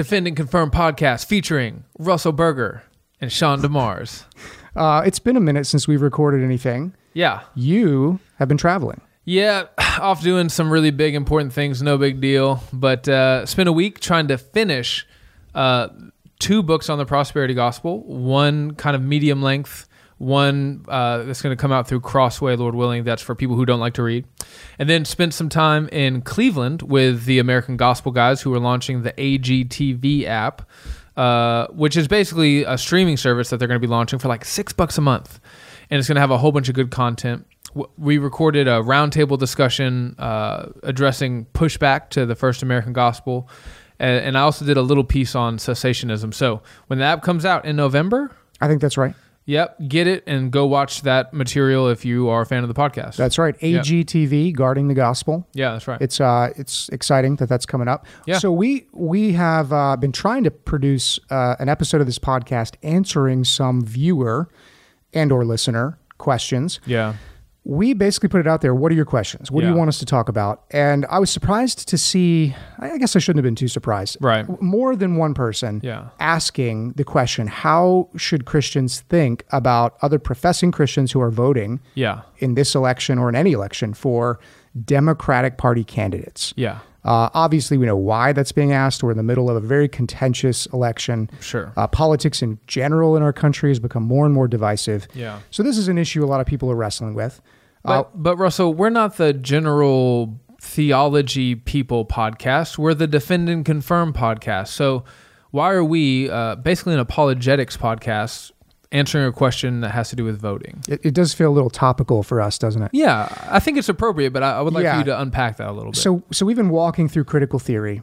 Defend and Confirm podcast featuring Russell Berger and Sean DeMars. Uh, it's been a minute since we've recorded anything. Yeah. You have been traveling. Yeah, off doing some really big, important things. No big deal. But uh, spent a week trying to finish uh, two books on the prosperity gospel, one kind of medium length, one uh, that's going to come out through Crossway, Lord willing. That's for people who don't like to read. And then spent some time in Cleveland with the American Gospel guys who are launching the AGTV app, uh, which is basically a streaming service that they're going to be launching for like six bucks a month. And it's going to have a whole bunch of good content. We recorded a roundtable discussion uh, addressing pushback to the First American Gospel. And, and I also did a little piece on cessationism. So when the app comes out in November, I think that's right. Yep, get it and go watch that material if you are a fan of the podcast. That's right. Yep. AGTV, guarding the gospel. yeah, that's right. It's uh, it's exciting that that's coming up. Yeah. So we we have uh, been trying to produce uh, an episode of this podcast answering some viewer and or listener questions. yeah, we basically put it out there. What are your questions? What do you want us to talk about? And I was surprised to see, I I guess I shouldn't have been too surprised. Right. More than one person Yeah. asking the question how should Christians think about other professing Christians who are voting yeah, in this election or in any election for Democratic Party candidates? yeah, Uh, obviously, we know why that's being asked. We're in the middle of a very contentious election. sure. Uh, politics in general in our country has become more and more divisive. Yeah. So this is an issue a lot of people are wrestling with. Uh, But, but Russell, we're not the general theology people podcast. We're the Defend and Confirm podcast. So why are we uh, basically an apologetics podcast answering a question that has to do with voting? it, it does feel a little topical for us, doesn't it? Yeah, I think it's appropriate, but I, I would like Yeah. you to unpack that a little bit. So, so we've been walking through critical theory,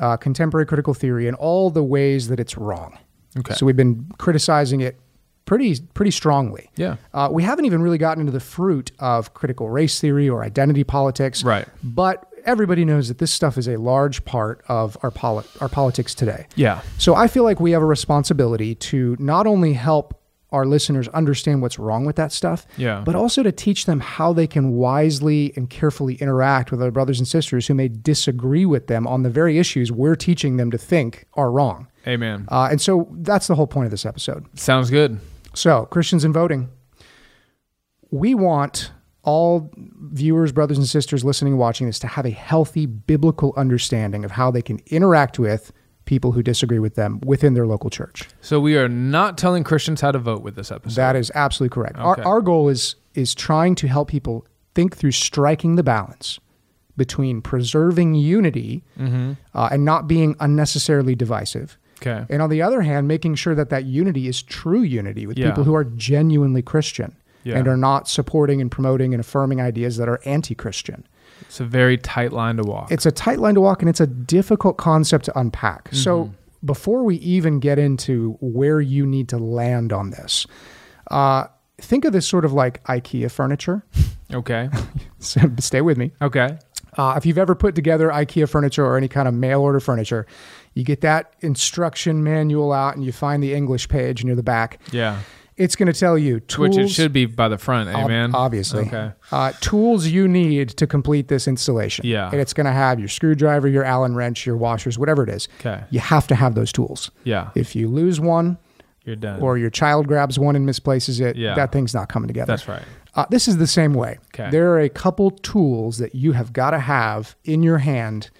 uh, contemporary critical theory, and all the ways that it's wrong. Okay. So we've been criticizing it pretty, pretty strongly. yeah, Uh, we haven't even really gotten into the fruit of critical race theory or identity politics. Right. But everybody knows that this stuff is a large part of our poli- our politics today. yeah, So I feel like we have a responsibility to not only help our listeners understand what's wrong with that stuff, Yeah. but also to teach them how they can wisely and carefully interact with other brothers and sisters who may disagree with them on the very issues we're teaching them to think are wrong. amen. Uh, and so that's the whole point of this episode. Sounds good. So, Christians in voting, we want all viewers, brothers and sisters listening and watching this to have a healthy biblical understanding of how they can interact with people who disagree with them within their local church. So we are not telling Christians how to vote with this episode. That is absolutely correct. Okay. Our, our goal is is trying to help people think through striking the balance between preserving unity Mm-hmm. uh, and not being unnecessarily divisive. okay. And on the other hand, making sure that that unity is true unity with Yeah. people who are genuinely Christian Yeah. and are not supporting and promoting and affirming ideas that are anti-Christian. It's a very tight line to walk. It's a tight line to walk and it's a difficult concept to unpack. Mm-hmm. So before we even get into where you need to land on this, uh, think of this sort of like IKEA furniture. okay. Stay with me. Okay. Uh, if you've ever put together IKEA furniture or any kind of mail order furniture, you get that instruction manual out and you find the English page near the back. Yeah. It's going to tell you tools. Which it should be by the front, ob- amen. Obviously. Okay. Uh, tools you need to complete this installation. Yeah. And it's going to have your screwdriver, your Allen wrench, your washers, whatever it is. Okay. You have to have those tools. Yeah. If you lose one You're done. or your child grabs one and misplaces it, Yeah. that thing's not coming together. That's right. Uh, this is the same way. Okay. There are a couple tools that you have got to have in your hand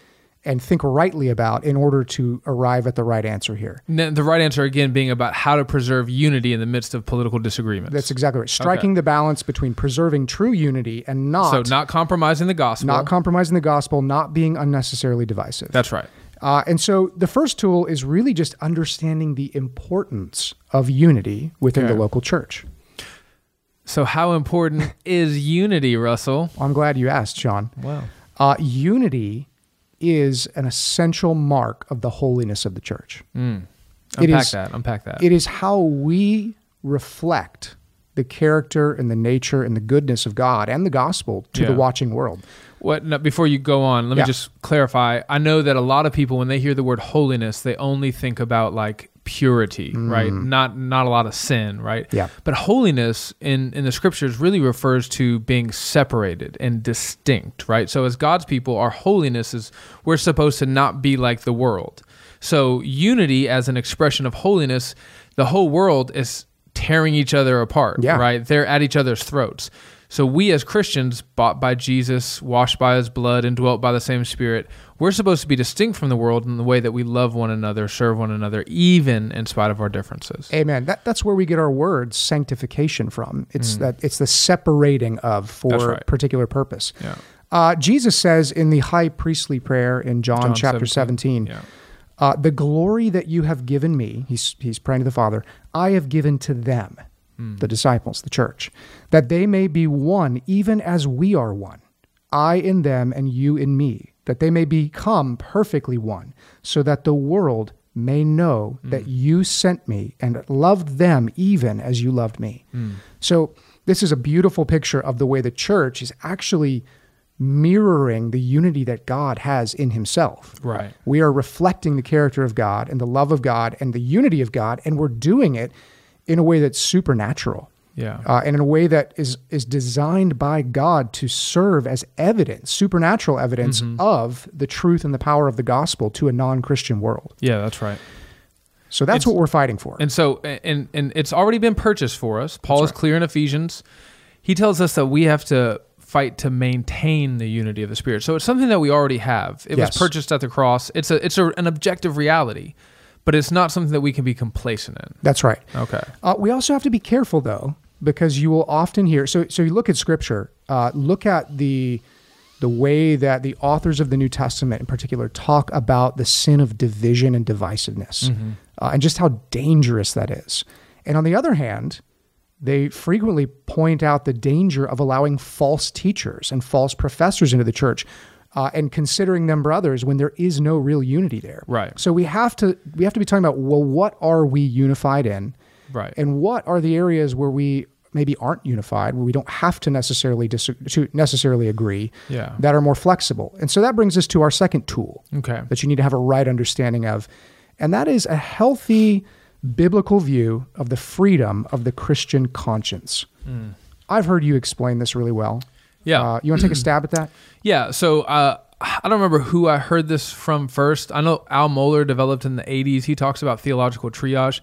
and think rightly about in order to arrive at the right answer here. N- The right answer again being about how to preserve unity in the midst of political disagreements. That's exactly right. Striking the balance between preserving true unity and not so not compromising the gospel. not compromising the gospel, not being unnecessarily divisive. That's right. Uh, and so the first tool is really just understanding the importance of unity within Okay. the local church. So how important is unity, Russell? I'm glad you asked, Sean. Wow. Uh, unity is an essential mark of the holiness of the church. Mm. Unpack is- that. Unpack that. It is how we reflect the character and the nature and the goodness of God and the gospel to the watching world. What no, before you go on, let me just clarify. I know that a lot of people when they hear the word holiness, they only think about like purity, right? Not not a lot of sin, right? Mm. Yeah. But holiness in in the scriptures really refers to being separated and distinct, right? So as God's people, our holiness is we're supposed to not be like the world. So unity as an expression of holiness, the whole world is tearing each other apart, Yeah. right? They're at each other's throats. So we as Christians, bought by Jesus, washed by his blood, and dwelt by the same spirit, we're supposed to be distinct from the world in the way that we love one another, serve one another, even in spite of our differences. Amen. That, that's where we get our word sanctification from. It's that it's the separating of Mm. For right. particular purpose. Yeah. Uh, Jesus says in the high priestly prayer in John, John chapter 17. 17, Yeah. uh, the glory that you have given me, he's, he's praying to the Father, I have given to them, the disciples, the church, that they may be one, even as we are one. I in them and you in me, that they may become perfectly one, so that the world may know that mm. you sent me and loved them even as you loved me. Mm. So, this is a beautiful picture of the way the church is actually mirroring the unity that God has in himself. Right. We are reflecting the character of God and the love of God and the unity of God, and we're doing it in a way that's supernatural. Yeah. Uh, and in a way that is is designed by God to serve as evidence, supernatural evidence Mm-hmm. of the truth and the power of the gospel to a non-Christian world. yeah, that's right. So that's It's- what we're fighting for. And so, and and it's already been purchased for us. Paul is clear in Ephesians. He tells us that we have to fight to maintain the unity of the Spirit. So it's something that we already have. It Yes. was purchased at the cross. It's a it's a, an objective reality, but it's not something that we can be complacent in. that's right. Okay. Uh, we also have to be careful, though, because you will often hear. So, so you look at Scripture. Uh, look at the the way that the authors of the New Testament, in particular, talk about the sin of division and divisiveness, uh, and just how dangerous that is. And on the other hand, they frequently point out the danger of allowing false teachers and false professors into the church. Uh, and considering them brothers when there is no real unity there. Right. So we have to we have to be talking about well, what are we unified in? Right. and what are the areas where we maybe aren't unified where we don't have to necessarily dis- to necessarily agree Yeah. that are more flexible and so that brings us to our second tool Okay. that you need to have a right understanding of and that is a healthy biblical view of the freedom of the christian conscience i've heard you explain this really well Yeah. uh, you want to take a stab at that Yeah, so uh, I don't remember who I heard this from first. I know Al Mohler developed in the 80s. He talks about theological triage.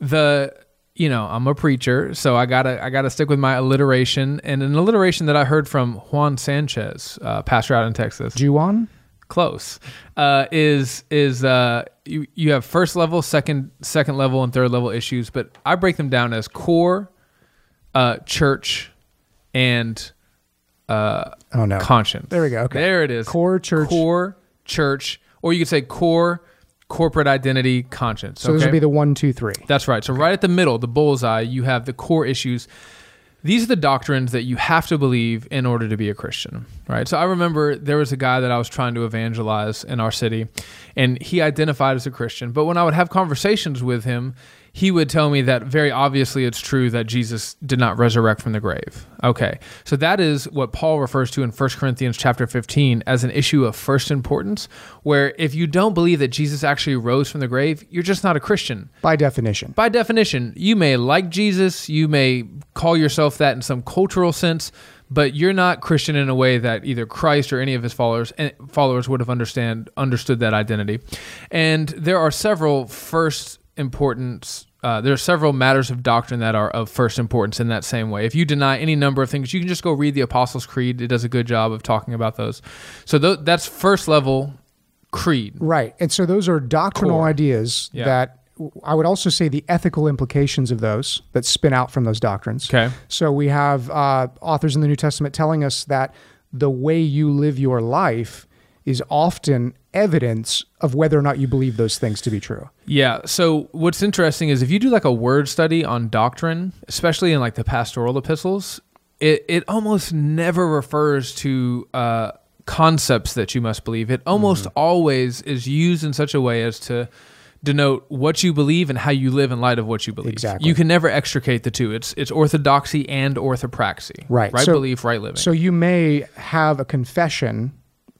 The you know, I'm a preacher, so I gotta I gotta stick with my alliteration. And an alliteration that I heard from Juan Sanchez, uh, pastor out in Texas, juan close, uh, is is uh, you you have first level, second second level, and third level issues, but I break them down as core, uh, church, and uh, oh no conscience. There we go, okay. There it is. Core, church- Core church, or you could say core corporate identity conscience. so this okay? would be the one two three That's right. So right at the middle, the bullseye, you have the core issues. These are the doctrines that you have to believe in order to be a Christian, right? So I remember there was a guy that I was trying to evangelize in our city, and he identified as a Christian. But when I would have conversations with him, he would tell me that very obviously it's true that Jesus did not resurrect from the grave. Okay. So that is what Paul refers to in 1 Corinthians chapter 15 as an issue of first importance, where if you don't believe that Jesus actually rose from the grave, you're just not a Christian by definition by definition, you may like Jesus, you may call yourself that in some cultural sense, but you're not Christian in a way that either Christ or any of his followers eh, followers would have understand understood that identity. And there are several first importance. Uh, there are several matters of doctrine that are of first importance in that same way. If you deny any number of things, you can just go read the Apostles' Creed. It does a good job of talking about those. So th- that's first level creed. Right. And so those are doctrinal Core. ideas Yeah. that I would also say the ethical implications of those that spin out from those doctrines. Okay. So we have uh, authors in the New Testament telling us that the way you live your life is often evidence of whether or not you believe those things to be true. Yeah. So what's interesting is if you do like a word study on doctrine, especially in like the pastoral epistles, it, it almost never refers to uh, concepts that you must believe. It almost Mm-hmm. always is used in such a way as to denote what you believe and how you live in light of what you believe. Exactly. You can never extricate the two. It's it's orthodoxy and orthopraxy. Right. Right So- belief, right living. So you may have a confession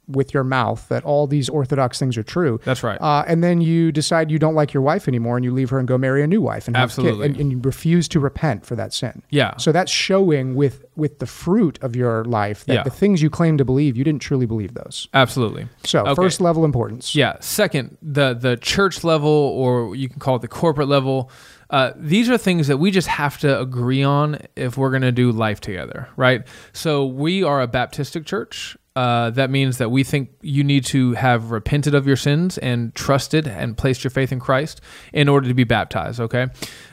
with your mouth that all these orthodox things are true. That's right. Uh, and then you decide you don't like your wife anymore and you leave her and go marry a new wife and Absolutely. and, and you refuse to repent for that sin. Yeah. So that's showing with with the fruit of your life that Yeah. the things you claim to believe, you didn't truly believe those. Absolutely. So Okay. first level importance. Yeah. Second, the the church level, or you can call it the corporate level. Uh, these are things that we just have to agree on if we're going to do life together, right? So we are a Baptistic church. Uh, that means that we think you need to have repented of your sins and trusted and placed your faith in Christ in order to be baptized. Okay,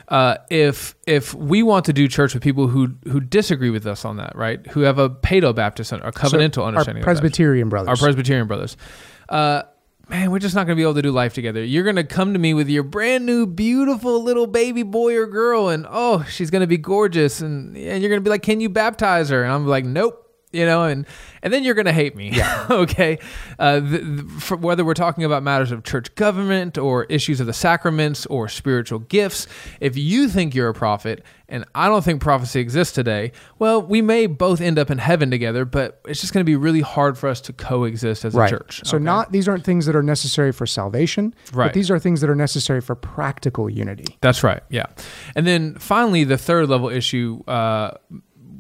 uh, if if we want to do church with people who who disagree with us on that, right? Who have a paedo Baptist or covenantal Our understanding, of that, Presbyterian brothers. our Presbyterian brothers. Uh, man, we're just not going to be able to do life together. You're going to come to me with your brand new, beautiful little baby boy or girl, and oh, she's going to be gorgeous, and and you're going to be like, can you baptize her? And I'm like, nope. You know, and and then you're going to hate me. Yeah. okay. Uh, the, the, whether we're talking about matters of church government or issues of the sacraments or spiritual gifts, if you think you're a prophet and I don't think prophecy exists today, well, we may both end up in heaven together, but it's just going to be really hard for us to coexist as right. a church. So okay? not these aren't things that are necessary for salvation, Right. but these are things that are necessary for practical unity. That's right. Yeah. And then finally, the third level issue, uh,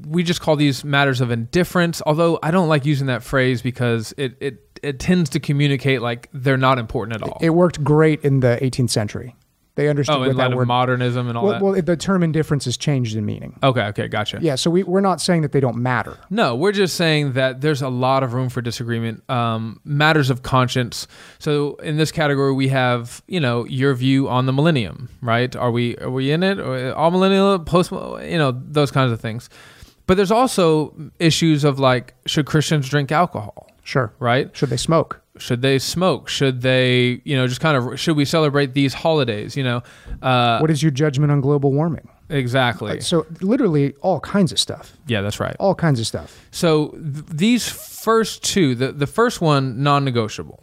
we just call these matters of indifference, although I don't like using that phrase because it, it, it tends to communicate like they're not important at all. It worked great in the 18th century. They understood oh, what in light that word. modernism and all well, that. well, the term indifference has changed in meaning. okay. Okay. Gotcha. Yeah, so we, we're not saying that they don't matter. No, we're just saying that there's a lot of room for disagreement. Um, matters of conscience. So in this category, we have you know your view on the millennium, right? Are we are we in it? Or amillennial, post, you know those kinds of things. But there's also issues of like should Christians drink alcohol, Sure. right? Should they smoke? Should they smoke? Should they you know just kind of should we celebrate these holidays? You know, uh, What is your judgment on global warming? exactly. So literally all kinds of stuff. Yeah, that's right. All kinds of stuff. So th- these first two, the, the first one non-negotiable.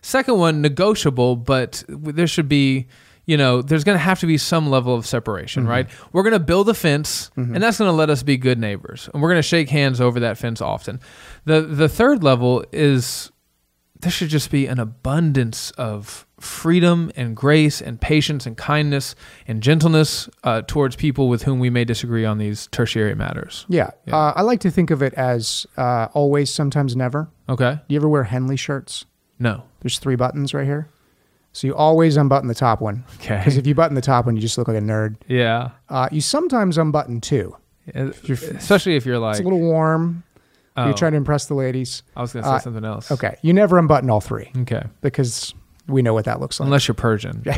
Second one negotiable, but there should be, you know, there's going to have to be some level of separation, right? We're going to build a fence, and that's going to let us be good neighbors, and we're going to shake hands over that fence often. The the third level is there should just be an abundance of freedom and grace and patience and kindness and gentleness uh, towards people with whom we may disagree on these tertiary matters. Yeah. Yeah. Uh, I like to think of it as uh, always, sometimes never. Okay? Do you ever wear Henley shirts? No. There's three buttons right here. So you always unbutton the top one. Okay. Because if you button the top one, you just look like a nerd. Yeah. Uh, you sometimes unbutton two. Especially if you're like, It's a little warm. oh, You're trying to impress the ladies. I was going to say uh, something else. Okay. You never unbutton all three Okay. because we know what that looks like. Unless you're Persian.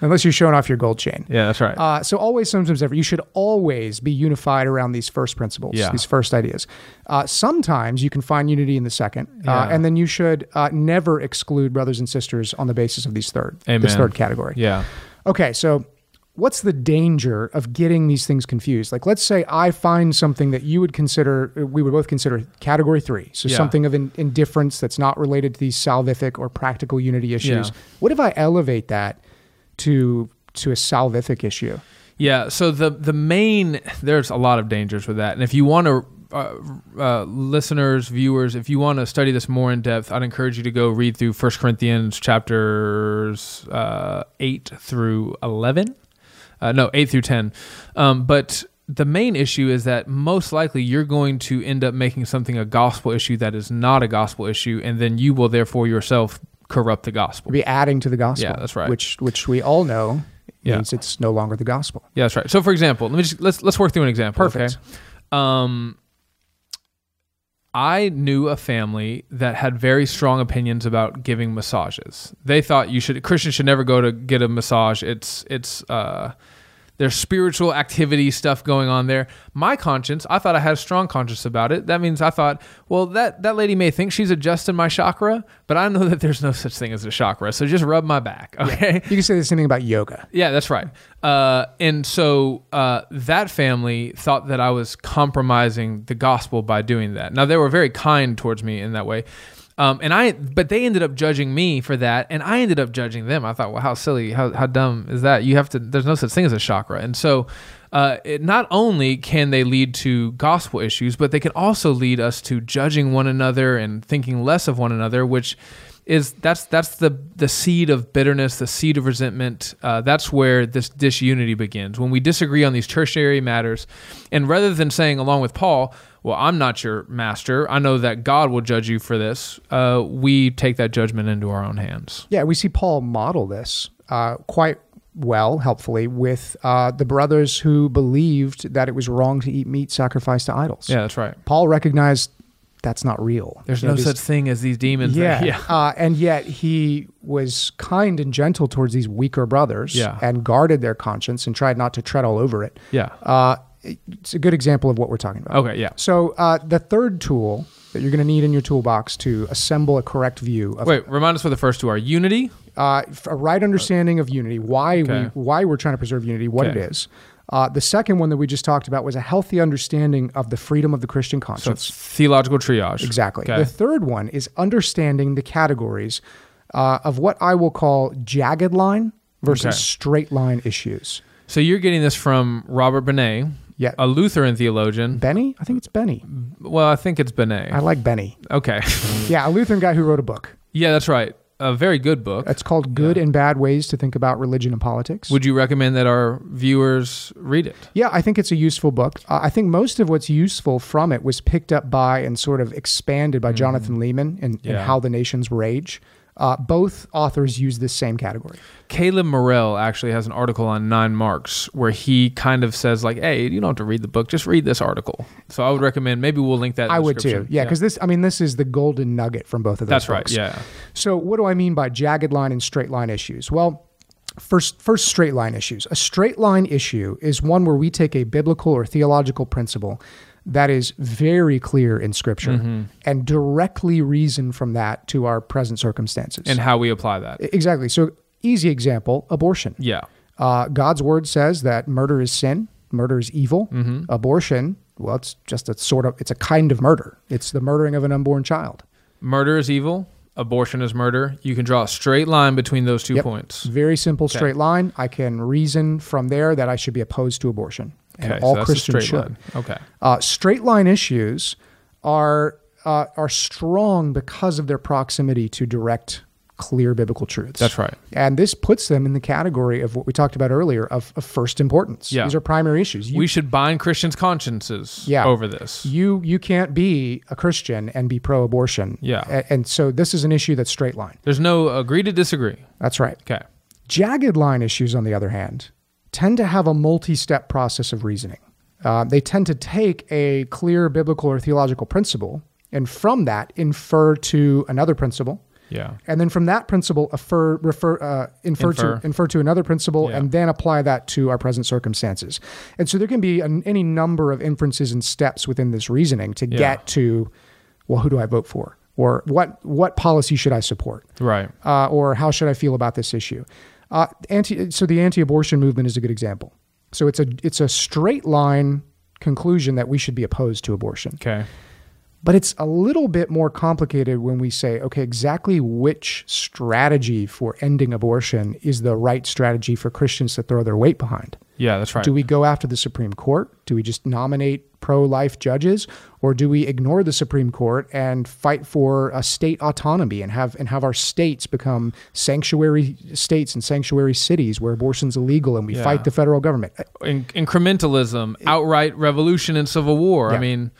Unless you're showing off your gold chain. Yeah, that's right. Uh, so always, sometimes, ever. You should always be unified around these first principles, Yeah. these first ideas. Uh, sometimes you can find unity in the second, uh, and then you should uh, never exclude brothers and sisters on the basis of these third, this third category. yeah. Okay, so what's the danger of getting these things confused? Like, let's say I find something that you would consider, we would both consider category three, so Yeah. something of in, indifference that's not related to these salvific or practical unity issues. Yeah. What if I elevate that to to a salvific issue? Yeah. So the the main there's a lot of dangers with that, and if you want to. Uh, uh, listeners, viewers, if you want to study this more in depth, I'd encourage you to go read through First Corinthians chapters uh, eight through eleven. Uh, no, eight through ten. Um, but the main issue is that most likely you're going to end up making something a gospel issue that is not a gospel issue, and then you will therefore yourself corrupt the gospel. be adding to the gospel. Yeah, that's right. Which which we all know Yeah. means it's no longer the gospel. Yeah, that's right. So, for example, let me just let's let's work through an example. Perfect. Okay? Um, I knew a family that had very strong opinions about giving massages. They thought you should Christians should never go to get a massage. It's it's uh, there's spiritual activity stuff going on there. My conscience, I thought I had a strong conscience about it. That means I thought, well, that that lady may think she's adjusting my chakra, but I know that there's no such thing as a chakra. So just rub my back, okay? You can say the same thing about yoga. Yeah, that's right. Uh, and so uh, that family thought that I was compromising the gospel by doing that. Now they were very kind towards me in that way. Um, and I, but they ended up judging me for that, and I ended up judging them. I thought, well, how silly, how, how dumb is that? You have to. There's no such thing as a chakra, and so uh, it, not only can they lead to gospel issues, but they can also lead us to judging one another and thinking less of one another, which is that's that's the the seed of bitterness, the seed of resentment. Uh, that's where this disunity begins when we disagree on these tertiary matters, and rather than saying along with Paul well, I'm not your master. I know that God will judge you for this. Uh, we take that judgment into our own hands. Yeah, we see Paul model this uh, quite well, helpfully, with uh, the brothers who believed that it was wrong to eat meat sacrificed to idols. Yeah, that's right. Paul recognized that's not real. There's you no know, such thing as these demons. Yeah, that, yeah. Uh, and yet he was kind and gentle towards these weaker brothers. Yeah. and guarded their conscience and tried not to tread all over it. Yeah. Uh, it's a good example of what we're talking about. Okay, yeah. So uh, the third tool that you're going to need in your toolbox to assemble a correct view of wait, remind us what the first two are: unity, uh, a right understanding of unity, why okay. we why we're trying to preserve unity, what okay. it is. Uh, the second one that we just talked about was a healthy understanding of the freedom of the Christian conscience. So theological triage. Exactly. Okay. The third one is understanding the categories uh, of what I will call jagged line versus straight line issues. So you're getting this from Robert Benet, yeah. A Lutheran theologian. Benny? I think it's Benny. Well, I think it's Benet. I like Benny. Okay. yeah, a Lutheran guy who wrote a book. Yeah, that's right. A very good book. It's called Good yeah. and Bad Ways to Think About Religion and Politics. Would you recommend that our viewers read it? Yeah, I think it's a useful book. Uh, I think most of what's useful from it was picked up by and sort of expanded by mm-hmm. Jonathan Leeman in, yeah. in How the Nations Rage. Uh, both authors use this same category. Caleb Morrell actually has an article on Nine Marks where he kind of says like, "Hey, you don't have to read the book; just read this article." So I would recommend. Maybe we'll link that. I would too. Yeah, because yeah. this, I mean, this is the golden nugget from both of those. That's books. right. Yeah. So what do I mean by jagged line and straight line issues? Well. First, first straight line issues. A straight line issue is one where we take a biblical or theological principle that is very clear in Scripture mm-hmm. and directly reason from that to our present circumstances. And how we apply that. Exactly. So, easy example abortion. Yeah. Uh, God's word says that murder is sin, murder is evil. Mm-hmm. Abortion, well, it's just a sort of, it's a kind of murder. It's the murdering of an unborn child. Murder is evil. Abortion is murder. You can draw a straight line between those two yep. points. Very simple okay. straight line. I can reason from there that I should be opposed to abortion and okay, all so Christians should. Okay. Uh, straight line issues are uh, are strong because of their proximity to direct, clear biblical truths. That's right. And this puts them in the category of what we talked about earlier of, of first importance. Yeah. These are primary issues. You, we should bind Christians' consciences yeah. over this. You you can't be a Christian and be pro-abortion. Yeah. And, and so this is an issue that's straight line. There's no agree to disagree. That's right. Okay. Jagged line issues, on the other hand, tend to have a multi step process of reasoning. Uh, they tend to take a clear biblical or theological principle and from that infer to another principle. Yeah. And then from that principle, refer, refer, uh, infer, infer, to infer to another principle, yeah. and then apply that to our present circumstances. And so there can be an, any number of inferences and steps within this reasoning to yeah. get to, well, who do I vote for, or what what policy should I support, right, uh, or how should I feel about this issue. Uh, anti, so the anti-abortion movement is a good example. So it's a it's a straight line conclusion that we should be opposed to abortion. Okay. But it's a little bit more complicated when we say, okay, exactly which strategy for ending abortion is the right strategy for Christians to throw their weight behind. Yeah, that's right. Do we go after the Supreme Court? Do we just nominate pro life judges? Or do we ignore the Supreme Court and fight for a state autonomy and have and have our states become sanctuary states and sanctuary cities where abortion's illegal and we yeah. fight the federal government? In- incrementalism, outright revolution and civil war. Yeah. I mean,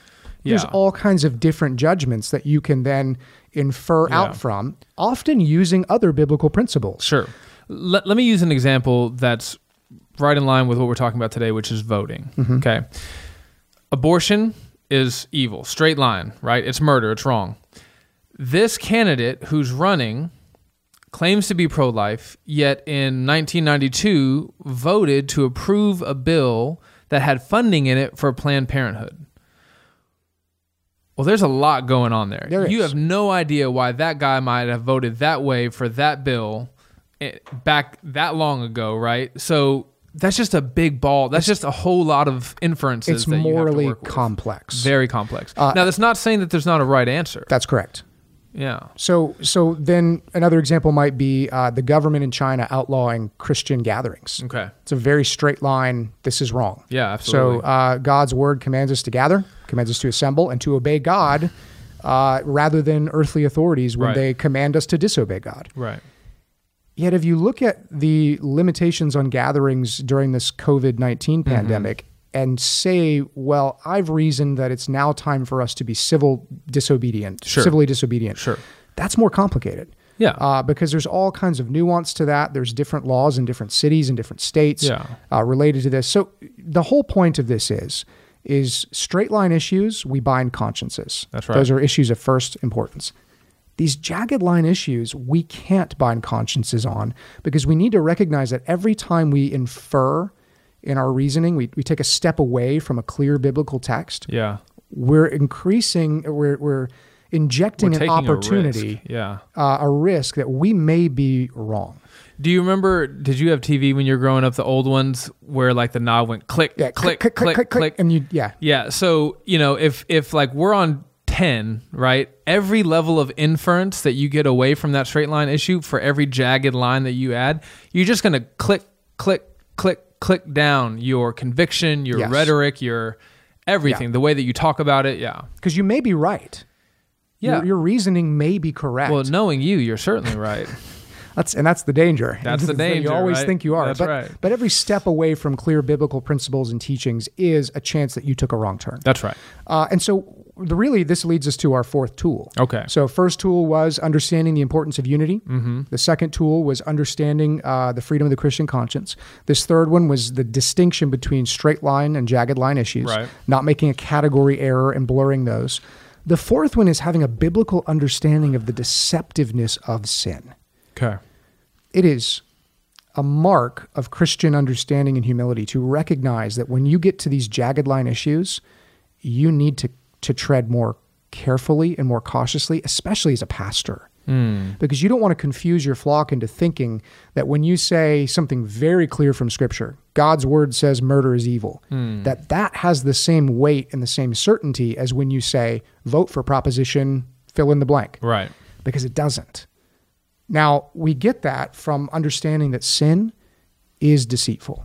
yeah. There's all kinds of different judgments that you can then infer out from, often using other biblical principles. Sure. Let, let me use an example that's right in line with what we're talking about today, which is voting. Mm-hmm. Okay. Abortion is evil, straight line, right? It's murder, it's wrong. This candidate who's running claims to be pro life, yet in 1992 voted to approve a bill that had funding in it for Planned Parenthood. Well, there's a lot going on there. there you have no idea why that guy might have voted that way for that bill eh, back that long ago, right? So that's just a big ball. That's just a whole lot of inferences. It's morally complex, very complex. Uh, now, that's not saying that there's not a right answer. That's correct. Yeah. So, so then another example might be uh, the government in China outlawing Christian gatherings. Okay. It's a very straight line. This is wrong. Yeah, absolutely. So uh, God's word commands us to gather, commands us to assemble, and to obey God uh, rather than earthly authorities when Right. they command us to disobey God. right. Yet, if you look at the limitations on gatherings during this COVID 19 Mm-hmm. pandemic and say, well, I've reasoned that it's now time for us to be civil disobedient, Sure. civilly disobedient. Sure. That's more complicated. Yeah. Uh, because there's all kinds of nuance to that. There's different laws in different cities and different states Yeah. uh, related to this. So the whole point of this is is straight line issues we bind consciences. That's right. Those are issues of first importance. These jagged line issues we can't bind consciences on because we need to recognize that every time we infer in our reasoning, we, we take a step away from a clear biblical text, yeah. we're increasing, we're, we're injecting We're an taking a opportunity, Yeah. uh, a risk that we may be wrong. Do you remember? Did you have TV when you were growing up? The old ones where like the knob went click, Yeah, click, click, click, click, and you, yeah, Yeah. So you know, if if like we're on ten, right? Every level of inference that you get away from that straight line issue, for every jagged line that you add, you're just gonna click, click, click, click down your conviction, your Yes. rhetoric, your everything, the way that you talk about it. Yeah. because you may be right. Yeah. your, your reasoning may be correct. Well, knowing you, you're certainly right. That's and that's the danger. That's the danger. You always right? think you are, That's but right. but every step away from clear biblical principles and teachings is a chance that you took a wrong turn. That's right. Uh, and so, the, really, this leads us to our fourth tool. Okay. So, first tool was understanding the importance of unity. Mm-hmm. The second tool was understanding uh, the freedom of the Christian conscience. This third one was the distinction between straight line and jagged line issues, Right. not making a category error and blurring those. The fourth one is having a biblical understanding of the deceptiveness of sin. Okay. It is a mark of Christian understanding and humility to recognize that when you get to these jagged line issues, you need to, to tread more carefully and more cautiously, especially as a pastor. Hmm. Because you don't want to confuse your flock into thinking that when you say something very clear from Scripture, God's word says murder is evil, hmm. that that has the same weight and the same certainty as when you say vote for proposition fill in the blank Right. because it doesn't. Now, we get that from understanding that sin is deceitful.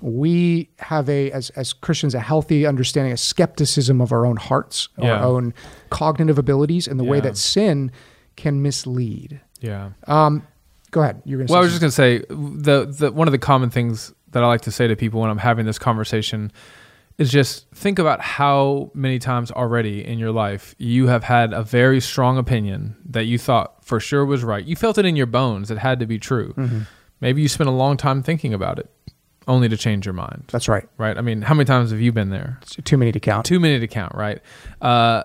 We have a as as Christians a healthy understanding, a skepticism of our own hearts, Yeah. our own cognitive abilities, and the way that sin can mislead. Yeah. Um, go ahead. You're going to Well, I was just gonna say the the one of the common things that I like to say to people when I'm having this conversation is just think about how many times already in your life you have had a very strong opinion that you thought for sure was right. You felt it in your bones; it had to be true. Mm-hmm. Maybe you spent a long time thinking about it, only to change your mind. that's right. Right? I mean, how many times have you been there? It's too many to count. Too many to count, right? Uh,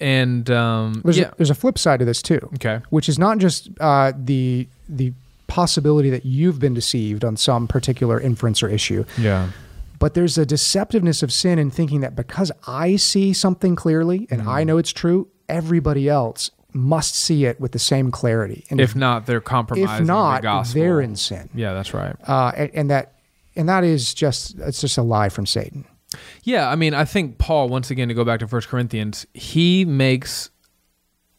and um, There's, yeah, a, there's a flip side to this too. okay, which is not just uh, the the possibility that you've been deceived on some particular inference or issue, yeah, but there's a deceptiveness of sin in thinking that because I see something clearly and I know it's true, everybody else must see it with the same clarity. And if not, they're compromising if not, the gospel. they're in sin. Yeah, that's right. Uh, and, and that and that is just it's just a lie from Satan. Yeah, I mean, I think Paul, once again, to go back to First Corinthians, he makes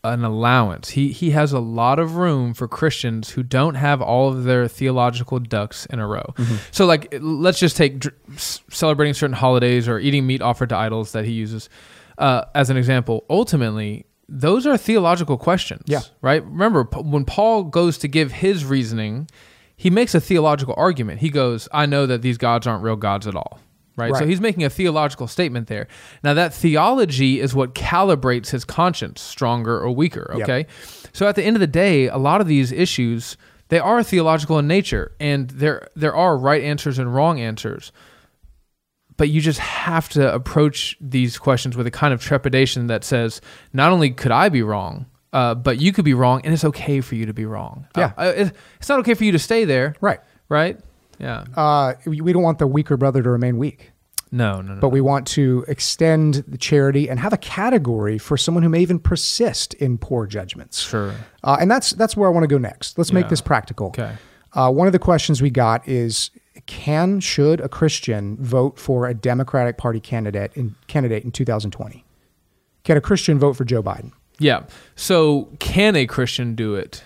an allowance. He he has a lot of room for Christians who don't have all of their theological ducks in a row. So, like, let's just take dr- celebrating certain holidays or eating meat offered to idols that he uses uh, as an example. Ultimately, those are theological questions. Yeah. Right. Remember, p- when Paul goes to give his reasoning, he makes a theological argument. He goes, "I know that these gods aren't real gods at all." Right? So he's making a theological statement there. Now that theology is what calibrates his conscience, stronger or weaker. Yep. Okay. So at the end of the day, a lot of these issues they are theological in nature, and there there are right answers and wrong answers. But you just have to approach these questions with a kind of trepidation that says, not only could I be wrong, uh, but you could be wrong, and it's okay for you to be wrong. Yeah. Uh, it's not okay for you to stay there. Right. Right. Yeah. Uh, we don't want the weaker brother to remain weak. No. No. No. but we want to extend the charity and have a category for someone who may even persist in poor judgments. sure. Uh, and that's that's where I want to go next. Let's make this practical. Okay. Uh, one of the questions we got is: Can should a Christian vote for a Democratic Party candidate in candidate in 2020? Can a Christian vote for Joe Biden? Yeah. So can a Christian do it?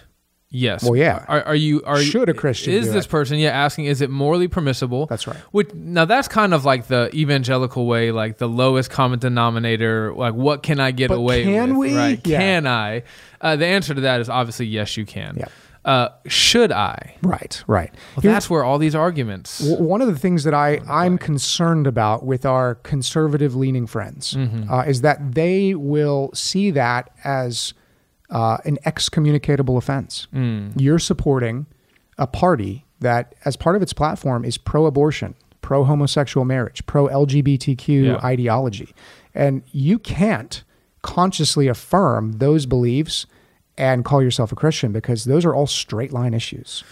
Yes. Well, yeah. Are, are you? Are Should a Christian Is this it? person? Yeah, asking, is it morally permissible? That's right. Which now that's kind of like the evangelical way, like the lowest common denominator. Like, what can I get But away can with? we? Right? Yeah. Can I? Uh, the answer to that is obviously yes, you can. Yeah. Uh, should I? Right, right. Well, that's where all these arguments. W- One of the things that I, I'm concerned about with our conservative leaning friends Mm-hmm. uh, is that they will see that as uh, an excommunicatable offense. Mm. You're supporting a party that, as part of its platform, is pro abortion, pro homosexual marriage, pro LGBTQ Yeah. ideology. And you can't consciously affirm those beliefs and call yourself a Christian because those are all straight line issues.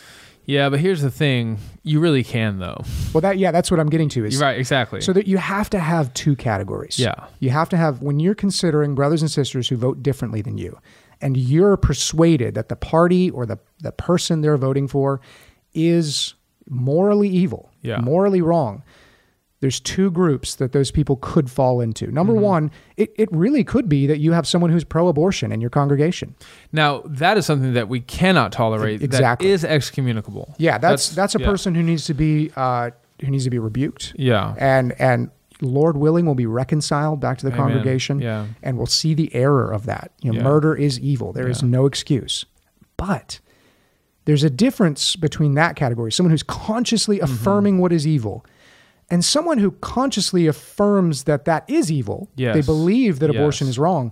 yeah, but here's the thing: you really can, though. Well, that yeah, that's what I'm getting to. Is right. Exactly. So that you have to have two categories. Yeah. You have to have when you're considering brothers and sisters who vote differently than you, and you're persuaded that the party or the the person they're voting for is morally evil, Yeah. morally wrong. There's two groups that those people could fall into. Number Mm-hmm. one, it, it really could be that you have someone who's pro abortion in your congregation. now that is something that we cannot tolerate. Exactly. That is excommunicable. Yeah, that's that's, a yeah. person who needs to be uh, who needs to be rebuked. Yeah. and and Lord willing will be reconciled back to the Amen. congregation Yeah. and we'll see the error of that. You know, Yeah. murder is evil. There is Yeah. no excuse. But there's a difference between that category, someone who's consciously Mm-hmm. affirming what is evil, and someone who consciously affirms that that is evil. Yes. They believe that abortion Yes. is wrong.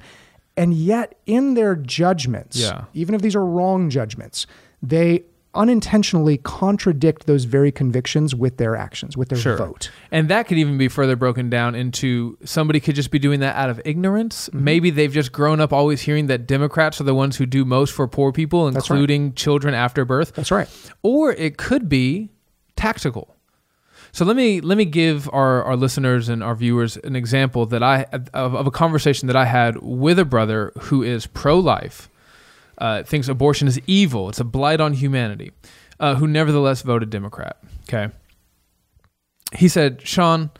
And yet in their judgments, even if these are wrong judgments, they unintentionally contradict those very convictions with their actions, with their Sure. vote. And that could even be further broken down into somebody could just be doing that out of ignorance. Mm-hmm. Maybe they've just grown up always hearing that Democrats are the ones who do most for poor people, right. including children after birth. That's right. Or it could be tactical. So let me let me give our, our listeners and our viewers an example that I of, of a conversation that I had with a brother who is pro life, uh, thinks abortion is evil, it's a blight on humanity, uh, who nevertheless voted Democrat. Okay, he said, Sean,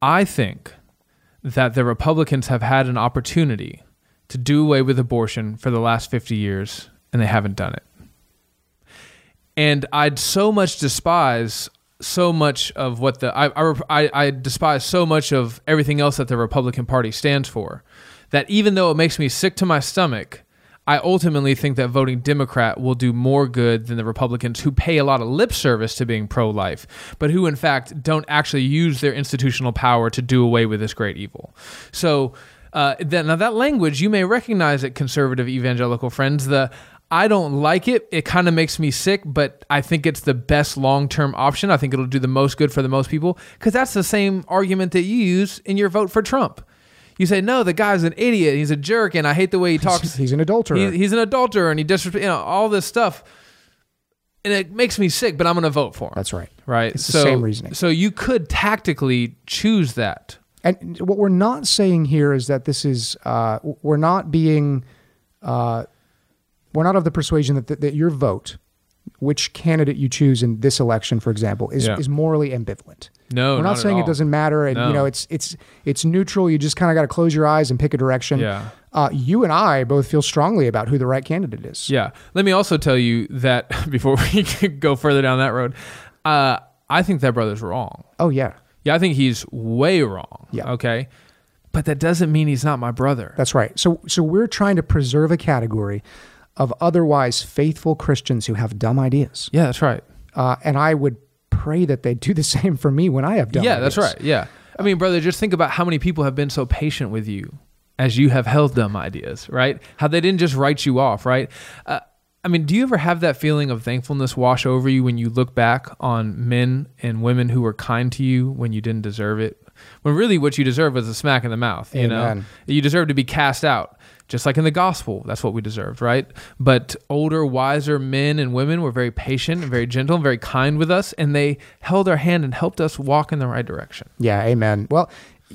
I think that the Republicans have had an opportunity to do away with abortion for the last 50 years, and they haven't done it. And I'd so much despise so much of what the I, I, I despise so much of everything else that the Republican Party stands for that even though it makes me sick to my stomach, I ultimately think that voting Democrat will do more good than the Republicans who pay a lot of lip service to being pro life, but who in fact don't actually use their institutional power to do away with this great evil. So, uh, that, now that language, you may recognize it, conservative evangelical friends. The I don't like it. It kind of makes me sick, but I think it's the best long term option. I think it'll do the most good for the most people because that's the same argument that you use in your vote for Trump. You say, no, the guy's an idiot. He's a jerk, and I hate the way he talks. He's an adulterer. He, he's an adulterer, and he disrespect, you know, all this stuff. And it makes me sick, but I'm going to vote for him. That's right. right. It's the so, same reasoning. So you could tactically choose that. And what we're not saying here is that this is, uh, we're not being, uh, we're not of the persuasion that, that, that your vote, which candidate you choose in this election, for example, is, Yeah. is morally ambivalent. No, we're not, not saying it doesn't matter, and No. you know it's it's it's neutral. You just kind of got to close your eyes and pick a direction. Yeah. Uh, you and I both feel strongly about who the right candidate is. Yeah. Let me also tell you that before we go further down that road, uh, I think that brother's wrong. Oh yeah, Yeah, I think he's way wrong. Yeah. Okay. But that doesn't mean he's not my brother. that's right. So so we're trying to preserve a category of otherwise faithful Christians who have dumb ideas, yeah, that's right. uh, and I would pray that they do the same for me when I have dumb yeah, that's right. Yeah. I mean, brother, just think about how many people have been so patient with you as you have held dumb ideas, right? How they didn't just write you off, right? Uh, I mean, do you ever have that feeling of thankfulness wash over you when you look back on men and women who were kind to you when you didn't deserve it? When really what you deserve was a smack in the mouth, you know? You deserve to be cast out, just like in the gospel. That's what we deserved, right? But older, wiser men and women were very patient and very gentle and very kind with us, and they held our hand and helped us walk in the right direction. Yeah, amen. Well,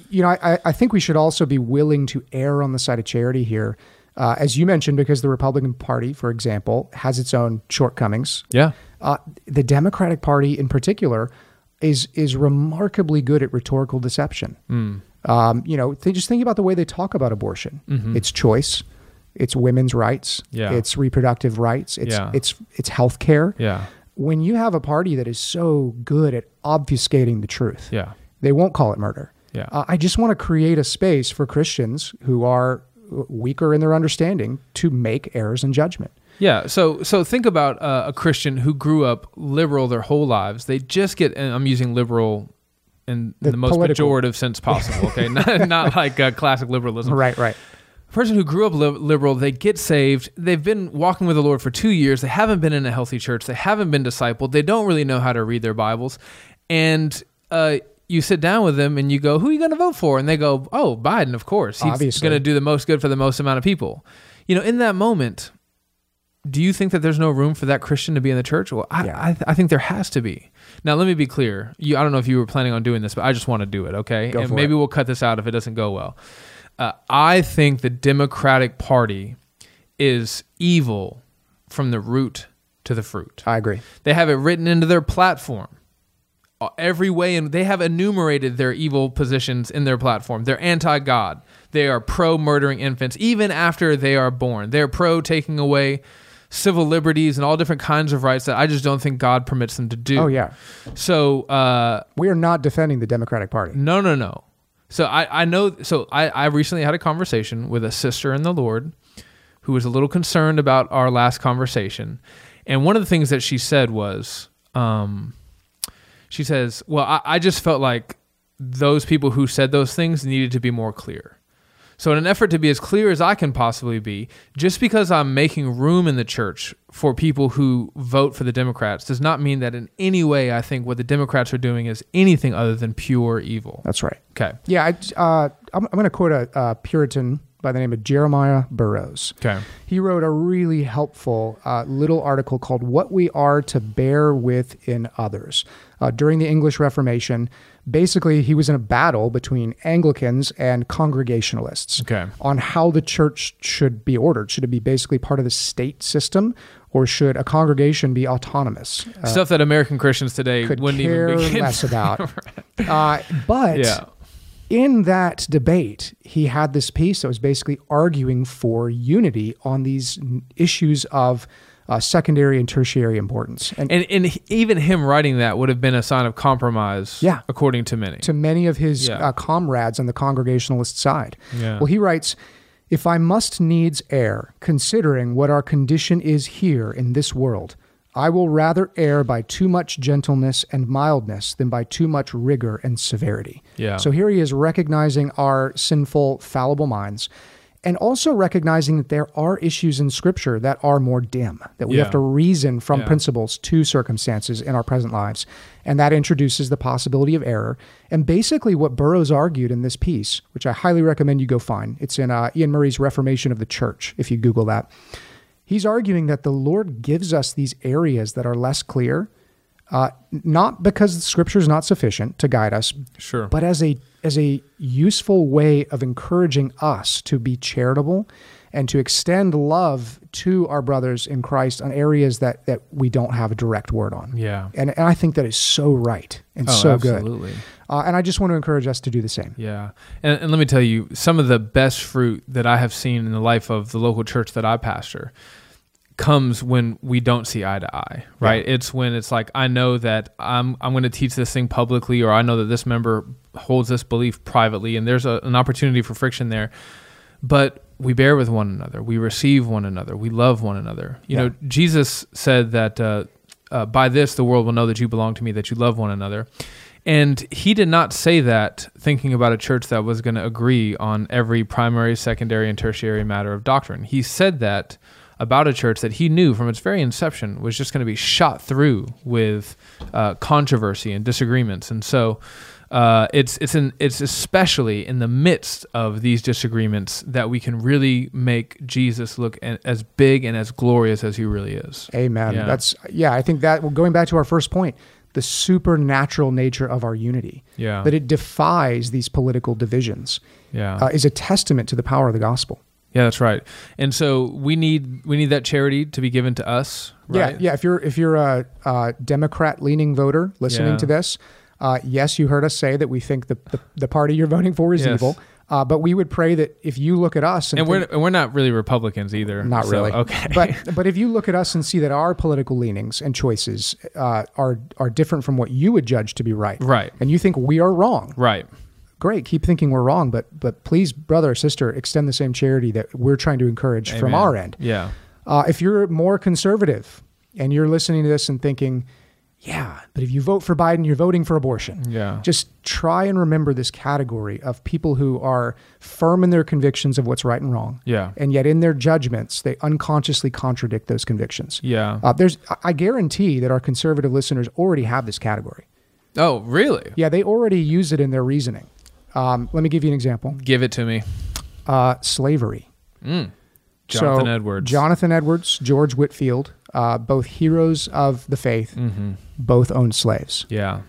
you know, I, I think we should also be willing to err on the side of charity here. Uh, as you mentioned, because the Republican Party, for example, has its own shortcomings. Yeah. Uh, the Democratic Party, in particular, is is remarkably good at rhetorical deception. Um, you know, th- just think about the way they talk about abortion. It's choice. it's women's rights, Yeah. it's reproductive rights, it's Yeah. it's it's health care. Yeah. When you have a party that is so good at obfuscating the truth, Yeah. they won't call it murder. Yeah. Uh, I just want to create a space for Christians who are weaker in their understanding to make errors in judgment. Yeah. So so think about uh, a Christian who grew up liberal their whole lives. They just get, and I'm using liberal in The the, most political- pejorative sense possible. Okay, not, not like uh, classic liberalism. Right, right. A person who grew up li- liberal, they get saved. They've been walking with the Lord for two years. They haven't been in a healthy church. They haven't been discipled. They don't really know how to read their Bibles. And uh, you sit down with them and you go, "Who are you going to vote for?" And they go, "Oh, Biden, of course. He's going to do the most good for the most amount of people." You know, in that moment, do you think that there's no room for that Christian to be in the church? Well, I, Yeah. I, I think there has to be. Now, let me be clear. You, I don't know if you were planning on doing this, but I just want to do it. Okay, Go and maybe it. we'll cut this out if it doesn't go well. Uh, I think the Democratic Party is evil from the root to the fruit. I agree. They have it written into their platform. Uh, Every way, and they have enumerated their evil positions in their platform. They're anti God. They are pro murdering infants, even after they are born. They're pro taking away civil liberties and all different kinds of rights that I just don't think God permits them to do. Oh yeah. So, uh, We are not defending the Democratic Party. no, no, no. So I, I know. So I, I recently had a conversation with a sister in the Lord who was a little concerned about our last conversation. And one of the things that she said was, um, she says, Well, I, I just felt like those people who said those things needed to be more clear. So, in an effort to be as clear as I can possibly be, just because I'm making room in the church for people who vote for the Democrats does not mean that in any way I think what the Democrats are doing is anything other than pure evil. That's right. Okay. Yeah, I, uh, I'm, I'm going to quote a, a Puritan by the name of Jeremiah Burroughs. Okay. He wrote a really helpful uh, little article called What We Are to Bear With in Others. Uh, during the English Reformation, basically, he was in a battle between Anglicans and Congregationalists Okay. on how the church should be ordered. Should it be basically part of the state system, or should a congregation be autonomous? Uh, Stuff that American Christians today wouldn't care even begin. less about. uh, but yeah. in that debate, he had this piece that was basically arguing for unity on these issues of uh, secondary and tertiary importance. And, And, and even him writing that would have been a sign of compromise, Yeah. according to many. to many of his Yeah. uh, comrades on the Congregationalist side. Yeah. Well, he writes, If I must needs err, considering what our condition is here in this world, I will rather err by too much gentleness and mildness than by too much rigor and severity. Yeah. So here he is recognizing our sinful, fallible minds. And also recognizing that there are issues in Scripture that are more dim, that we Yeah. have to reason from Yeah. principles to circumstances in our present lives. And that introduces the possibility of error. And basically, what Burroughs argued in this piece, which I highly recommend you go find, it's in uh, Iain Murray's Reformation of the Church, if you Google that. He's arguing that the Lord gives us these areas that are less clear, uh, not because the Scripture is not sufficient to guide us, Sure. but as a as a useful way of encouraging us to be charitable and to extend love to our brothers in Christ on areas that that we don't have a direct word on. yeah. And, and I think that is so right and Oh, so good. absolutely. Uh, and I just want to encourage us to do the same. Yeah. And, and let me tell you, some of the best fruit that I have seen in the life of the local church that I pastor comes when we don't see eye to eye, right? It's when it's like I know that I'm I'm going to teach this thing publicly or I know that this member holds this belief privately and there's a, an opportunity for friction there. But we bear with one another. We receive one another. We love one another. You Yeah. know, Jesus said that uh, uh, by this the world will know that you belong to me, that you love one another. And he did not say that thinking about a church that was going to agree on every primary, secondary, and tertiary matter of doctrine. He said that about a church that he knew from its very inception was just going to be shot through with uh, controversy and disagreements. And so uh, it's it's in it's especially in the midst of these disagreements that we can really make Jesus look as big and as glorious as he really is. Amen. Yeah. That's yeah. I think that well, going back to our first point, the supernatural nature of our unity, Yeah. that it defies these political divisions, Yeah. uh, is a testament to the power of the gospel. Yeah, that's right. And so we need we need that charity to be given to us. Right? Yeah, yeah. If you're if you're a, a Democrat leaning voter listening Yeah. to this, uh, yes, you heard us say that we think the, the, the party you're voting for is Yes. evil. Uh, but we would pray that if you look at us and, And think- we're and we're not really Republicans either. not so, really, Okay. but but if you look at us and see that our political leanings and choices uh, are are different from what you would judge to be right, Right. and you think we are wrong, right. great, keep thinking we're wrong, but but please, brother or sister, extend the same charity that we're trying to encourage from our end. Yeah. Uh, if you're more conservative and you're listening to this and thinking, yeah, but if you vote for Biden, you're voting for abortion. Yeah. Just try and remember this category of people who are firm in their convictions of what's right and wrong. Yeah. And yet in their judgments, they unconsciously contradict those convictions. Yeah. Uh, there's, I- guarantee that our conservative listeners already have this category. oh, really? Yeah, they already use it in their reasoning. Um, let me give you an example. Give it to me. Uh, slavery. Mm. Jonathan So, Edwards. Jonathan Edwards, George Whitefield, uh, both heroes of the faith, Mm-hmm. both owned slaves. Yeah.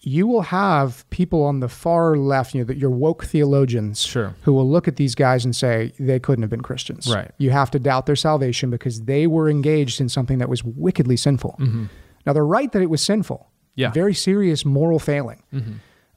You will have people on the far left, you know, that your woke theologians, Sure. who will look at these guys and say they couldn't have been Christians. Right. You have to doubt their salvation because they were engaged in something that was wickedly sinful. Now they're right that it was sinful. Mm-hmm. Yeah. Very serious moral failing.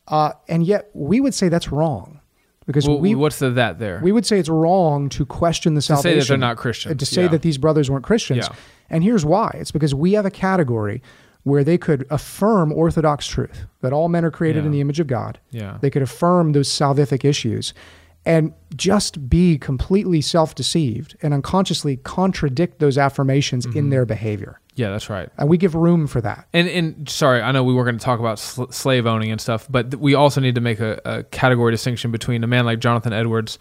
Uh, and yet we would say that's wrong because Well, we what's the that there? we would say it's wrong to question the salvation to say that they're not Christians, uh, To say yeah. that these brothers weren't Christians. Yeah. And here's why. It's because we have a category where they could affirm orthodox truth that all men are created Yeah. in the image of God. Yeah. They could affirm those salvific issues and just be completely self-deceived and unconsciously contradict those affirmations Mm-hmm. in their behavior. yeah, that's right. And we give room for that. And and sorry, I know we were going to talk about sl- slave owning and stuff, but th- we also need to make a, a category distinction between a man like Jonathan Edwards,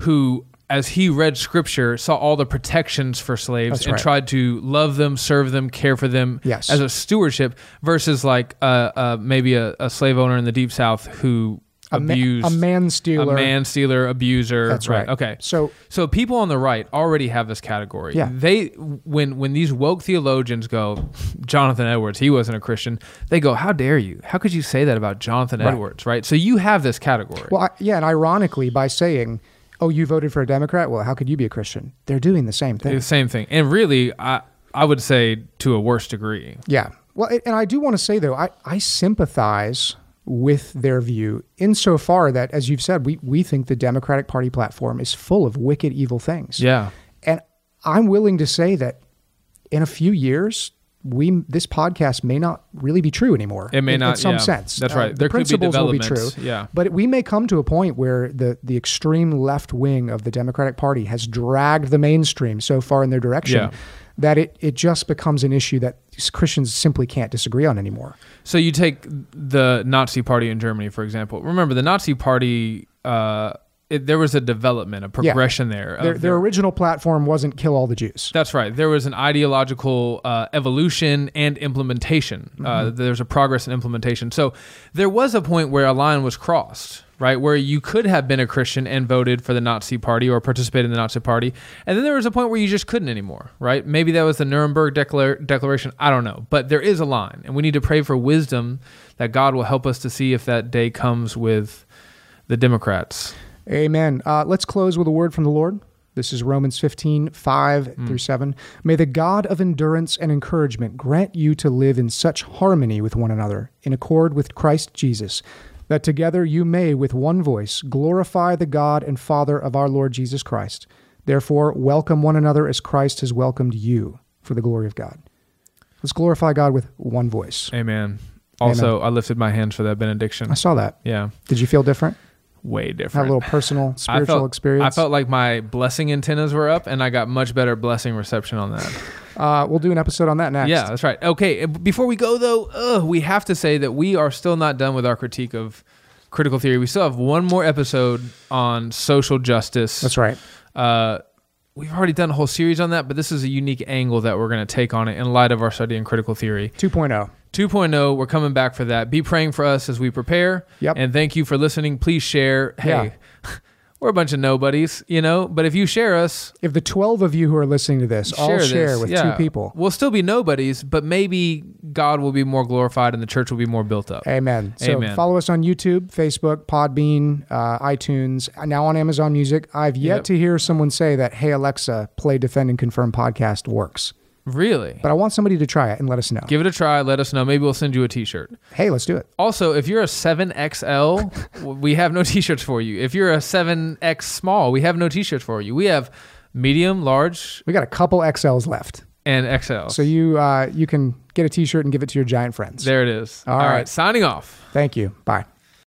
who, as he read scripture, saw all the protections for slaves That's and right. tried to love them, serve them, care for them Yes. as a stewardship, versus like uh, uh, maybe a, a slave owner in the deep south who A, abused a man stealer. a man stealer, abuser. That's right. Okay. So So people on the right already have this category. Yeah. They when when these woke theologians go, Jonathan Edwards, he wasn't a Christian. They go, how dare you? How could you say that about Jonathan Right. Edwards? Right. So you have this category. Well, I, yeah, and ironically, by saying, "Oh, you voted for a Democrat," well, how could you be a Christian? They're doing the same thing. the same thing. And really, I I would say to a worse degree. Yeah. Well, and I do want to say though, I, I sympathize with their view insofar that, as you've said, we we think the Democratic Party platform is full of wicked, evil things. Yeah. And I'm willing to say that in a few years, we this podcast may not really be true anymore. It may in, not- in some yeah. sense. That's Uh, right. the There could be principles will be true. yeah. But we may come to a point where the the extreme left wing of the Democratic Party has dragged the mainstream so far in their direction Yeah. that it it just becomes an issue that Christians simply can't disagree on anymore. So you take the Nazi Party in Germany, for example. Remember, the Nazi Party. Uh, it, there was a development, a progression there. of Their, their original platform wasn't kill all the Jews. That's right. There was an ideological uh, evolution and implementation. Uh, Mm-hmm. there's a progress in implementation. So there was a point where a line was crossed, right? Where you could have been a Christian and voted for the Nazi Party or participated in the Nazi Party. And then there was a point where you just couldn't anymore, right? Maybe that was the Nuremberg Declar- Declaration. I don't know. But there is a line. And we need to pray for wisdom that God will help us to see if that day comes with the Democrats. Amen. Uh, let's close with a word from the Lord. This is Romans 15, 5 through 7. May the God of endurance and encouragement grant you to live in such harmony with one another, in accord with Christ Jesus, that together you may, with one voice, glorify the God and Father of our Lord Jesus Christ. Therefore, welcome one another as Christ has welcomed you for the glory of God. Let's glorify God with one voice. Amen. Also, I lifted my hands for that benediction. I saw that. Yeah. Did you feel different? Way Have different. a little personal, I spiritual felt, experience? I felt like my blessing antennas were up, and I got much better blessing reception on that. Uh, we'll do an episode on that next. Yeah, that's right. Okay, before we go though, ugh, we have to say that we are still not done with our critique of critical theory. We still have one more episode on social justice. That's right. Uh, we've already done a whole series on that, but this is a unique angle that we're going to take on it in light of our study in critical theory. 2.0. 2.0, we're coming back for that. Be praying for us as we prepare. Yep. And thank you for listening. Please share. Hey, Yeah. we're a bunch of nobodies, you know, but if you share us, If the 12 of you who are listening to this all share share this. with Yeah. two people, We'll still be nobodies, but maybe God will be more glorified and the church will be more built up. amen. So Amen. follow us on YouTube, Facebook, Podbean, uh, iTunes, now on Amazon Music. I've yet Yep. to hear someone say that, hey, Alexa, play Defend and Confirm podcast works. Really? but I want somebody to try it and let us know. Give it a try. Let us know. Maybe we'll send you a T-shirt. hey, let's do it. Also, if you're a 7XL, we have no T-shirts for you. If you're a 7X small, we have no T-shirts for you. We have medium, large, We got a couple XLs left, and XL. so you uh, you can get a T-shirt and give it to your giant friends. there it is. All All right. right. Signing off. Thank you. Bye.